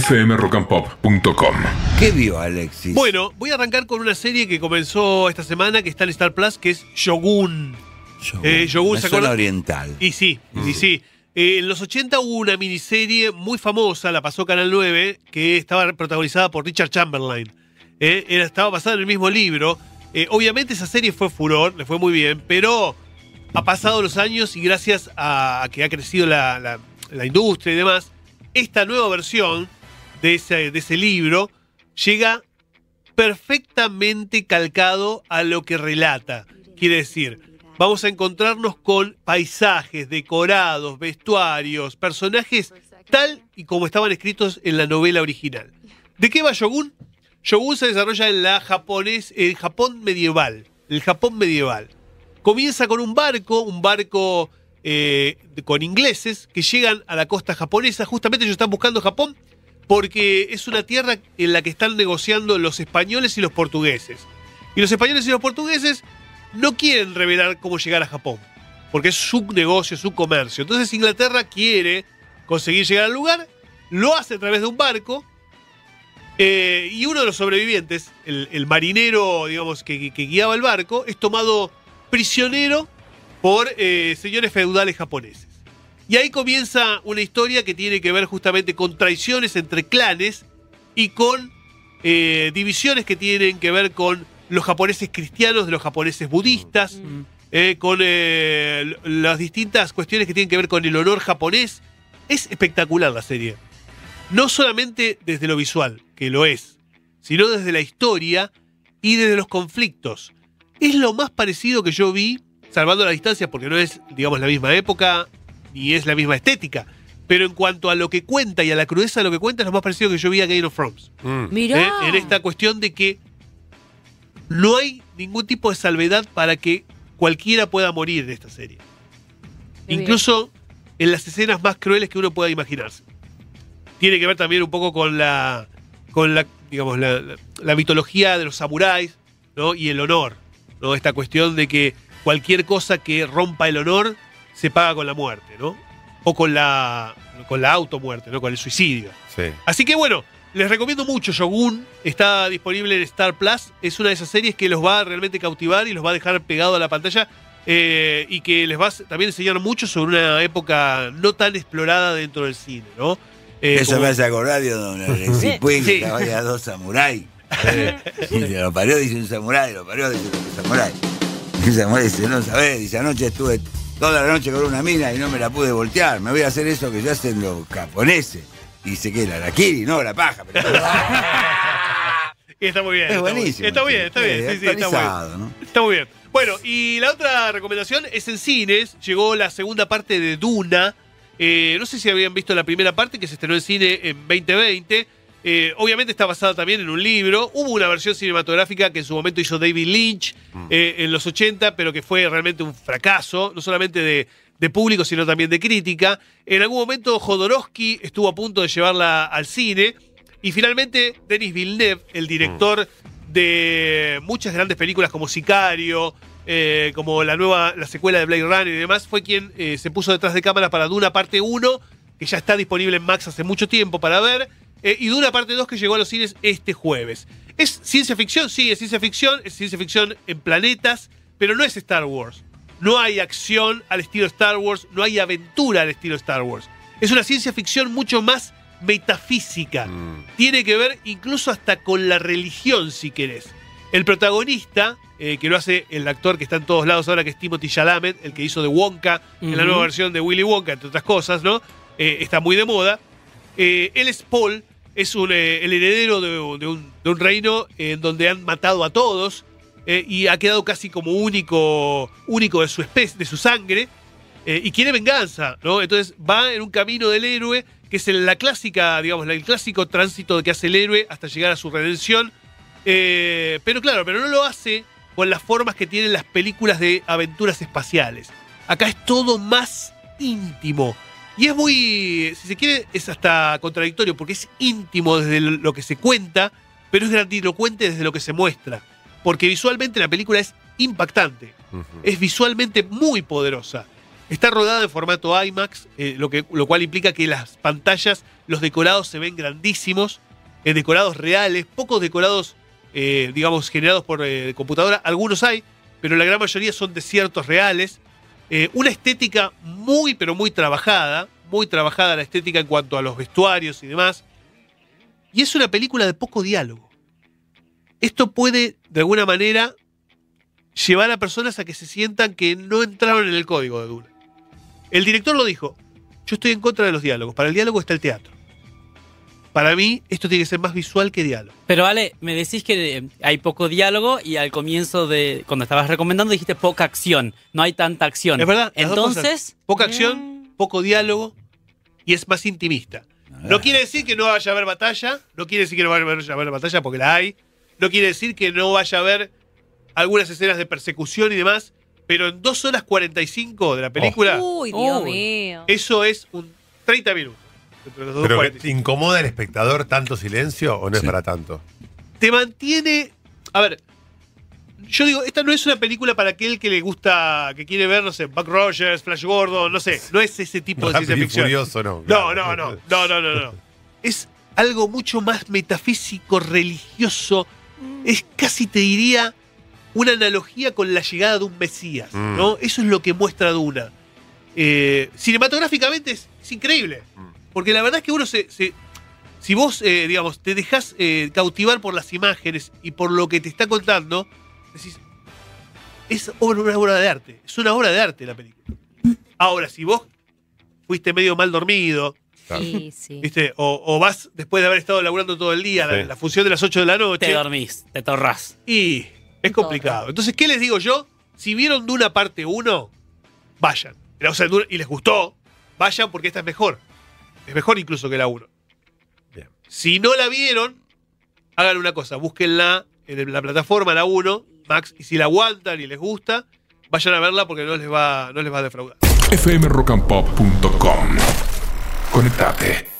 fmrockandpop.com. ¿Qué vio Alexis? Bueno, voy a arrancar con una serie que comenzó esta semana, que está en Star Plus, que es Shogun. Shogun. eh, Shogun, oriental. Y sí, y sí. Eh, en los 80 hubo una miniserie muy famosa, la pasó Canal 9, que estaba protagonizada por Richard Chamberlain. Eh, era, estaba basada en el mismo libro. Eh, obviamente esa serie fue furor, le fue muy bien, pero ha pasado los años y gracias a, a que ha crecido la, la- la industria y demás, esta nueva versión de ese, de ese libro llega perfectamente calcado a lo que relata. Quiere decir, vamos a encontrarnos con paisajes, decorados, vestuarios, personajes tal y como estaban escritos en la novela original. ¿De qué va Shogun? Shogun se desarrolla en la japonés, el Japón medieval. El Japón medieval. Comienza con un barco, un barco eh, con ingleses que llegan a la costa japonesa. Justamente ellos están buscando Japón porque es una tierra en la que están negociando los españoles y los portugueses. Y los españoles y los portugueses no quieren revelar cómo llegar a Japón, porque es su negocio, su comercio. Entonces Inglaterra quiere conseguir llegar al lugar, lo hace a través de un barco, eh, y uno de los sobrevivientes, el, marinero, digamos, que, que- que guiaba el barco, es tomado prisionero por eh, señores feudales japoneses. Y ahí comienza una historia que tiene que ver justamente con traiciones entre clanes y con eh, divisiones que tienen que ver con los japoneses cristianos de los japoneses budistas, eh, con eh, las distintas cuestiones que tienen que ver con el honor japonés. Es espectacular la serie. No solamente desde lo visual, que lo es, sino desde la historia y desde los conflictos. Es lo más parecido que yo vi, salvando la distancia, porque no es, digamos, la misma época, ni es la misma estética. Pero en cuanto a lo que cuenta y a la crudeza de lo que cuenta, es lo más parecido que yo vi a Game of Thrones. Mirá. ¿eh? En esta cuestión de que no hay ningún tipo de salvedad para que cualquiera pueda morir en esta serie. Qué Incluso en las escenas más crueles que uno pueda imaginarse. Tiene que ver también un poco con la, con la, digamos, la, la- la mitología de los samuráis, ¿no? Y el honor, ¿no? Esta cuestión de que cualquier cosa que rompa el honor se paga con la muerte, ¿no? O con la, con la automuerte, ¿no? Con el suicidio. Sí. Así que bueno, les recomiendo mucho Shogun. Está disponible en Star Plus. Es una de esas series que los va a realmente cautivar y los va a dejar pegado a la pantalla. eh, y que les va a también enseñar mucho sobre una época no tan explorada dentro del cine, ¿no? Eh, Eso como- me hace acordar de don Puig, Sí. que dos samuráis. Y lo parió, dice un samurái, lo parió, dice otro samurái. El samurái dice, no sabés, dice, anoche estuve toda la noche con una mina y no me la pude voltear. Me voy a hacer eso que ya hacen los japoneses. Y dice que la araquiri, no, la paja. Pero... Está muy bien. Es está muy- buenísimo. Está bien, está bien. Sí, sí, está muy bien. Está muy bien. Bueno, y la otra recomendación es en cines. Llegó la segunda parte de Duna. Eh, no sé si habían visto la primera parte que se estrenó en cine en 2020. Eh, obviamente está basada también en un libro. Hubo una versión cinematográfica que en su momento hizo David Lynch eh, en los 80, pero que fue realmente un fracaso, no solamente de, de público, sino también de crítica. En algún momento Jodorowsky estuvo a punto de llevarla al cine. Y finalmente Denis Villeneuve, el director de muchas grandes películas como Sicario, eh, como la nueva, la secuela de Blade Runner y demás, fue quien se puso detrás de cámara para Duna parte 1, que ya está disponible en Max hace mucho tiempo para ver, eh, y Duna parte 2 que llegó a los cines este jueves. ¿Es ciencia ficción? Sí, es ciencia ficción, es ciencia ficción en planetas, pero no es Star Wars. No hay acción al estilo Star Wars, no hay aventura al estilo Star Wars. Es una ciencia ficción mucho más metafísica. Tiene que ver incluso hasta con la religión, si querés. El protagonista, eh, que lo hace el actor que está en todos lados ahora, que es Timothy Chalamet, el que hizo de Wonka en la nueva versión de Willy Wonka, entre otras cosas, ¿no? Eh, está muy de moda. Eh, él es Paul, es un, eh, el heredero de, un, de un reino en donde han matado a todos eh, y ha quedado casi como único, único de su especie, de su sangre, eh, y quiere venganza, ¿no? Entonces va en un camino del héroe, que es la clásica, digamos, el clásico tránsito que hace el héroe hasta llegar a su redención. Eh, pero claro, pero no lo hace con las formas que tienen las películas de aventuras espaciales. Acá es todo más íntimo. Y es muy, si se quiere, es hasta contradictorio, porque es íntimo desde lo que se cuenta, pero es grandilocuente desde lo que se muestra. Porque visualmente la película es impactante, es visualmente muy poderosa. Está rodada en formato IMAX, eh, lo, que, lo cual implica que las pantallas, los decorados se ven grandísimos, eh, decorados reales, pocos decorados, eh, digamos, generados por eh, computadora. Algunos hay, pero la gran mayoría son desiertos reales. Eh, una estética muy, pero muy trabajada, muy trabajada la estética en cuanto a los vestuarios y demás. Y es una película de poco diálogo. Esto puede, de alguna manera, llevar a personas a que se sientan que no entraron en el código de Duna. El director lo dijo, yo estoy en contra de los diálogos, para el diálogo está el teatro. Para mí, esto tiene que ser más visual que diálogo. Pero Ale, me decís que eh, hay poco diálogo y al comienzo de cuando estabas recomendando dijiste poca acción, no hay tanta acción. Es verdad. Entonces, Poca acción, poco diálogo y es más intimista. No quiere decir que no vaya a haber batalla, no quiere decir que no vaya a haber, batalla porque la hay, no quiere decir que no vaya a haber algunas escenas de persecución y demás, pero en 2 horas 45 de la película, Uy, Dios mío. eso es un 30 minutos. ¿Pero que 45. te incomoda el espectador tanto silencio o no es para tanto? te mantiene. A ver, yo digo, esta no es una película para aquel que le gusta, que quiere ver, no sé, Buck Rogers, Flash Gordon, no sé, no es ese tipo de ciencia ficción. Furioso, no. No, claro. no, no, no, no, no, no. Es algo mucho más metafísico, religioso. Es casi, te diría, una analogía con la llegada de un Mesías, Mm. ¿no? Eso es lo que muestra Duna. Eh, cinematográficamente es, es increíble. Mm. Porque la verdad es que uno se. se- si vos, eh, digamos, te dejas eh, cautivar por las imágenes y por lo que te está contando, decís. Es obra- una obra de arte. Es una obra de arte la película. Ahora, si vos fuiste medio mal dormido, Claro. Sí, sí. ¿viste? O, o vas después de haber estado laburando todo el día, la, Sí. la función de las 8 de la te noche, dormís, te torrás. y es complicado. Entonces, ¿qué les digo yo? Si vieron Duna parte 1, vayan. O sea, Duna- y les gustó, vayan porque esta es mejor. Es mejor incluso que la 1. Bien. Si no la vieron, hagan una cosa, búsquenla en la plataforma, la 1, Max, y si la aguantan y les gusta, vayan a verla porque no les va, no les va a defraudar. fmrockandpop.com. Conectate.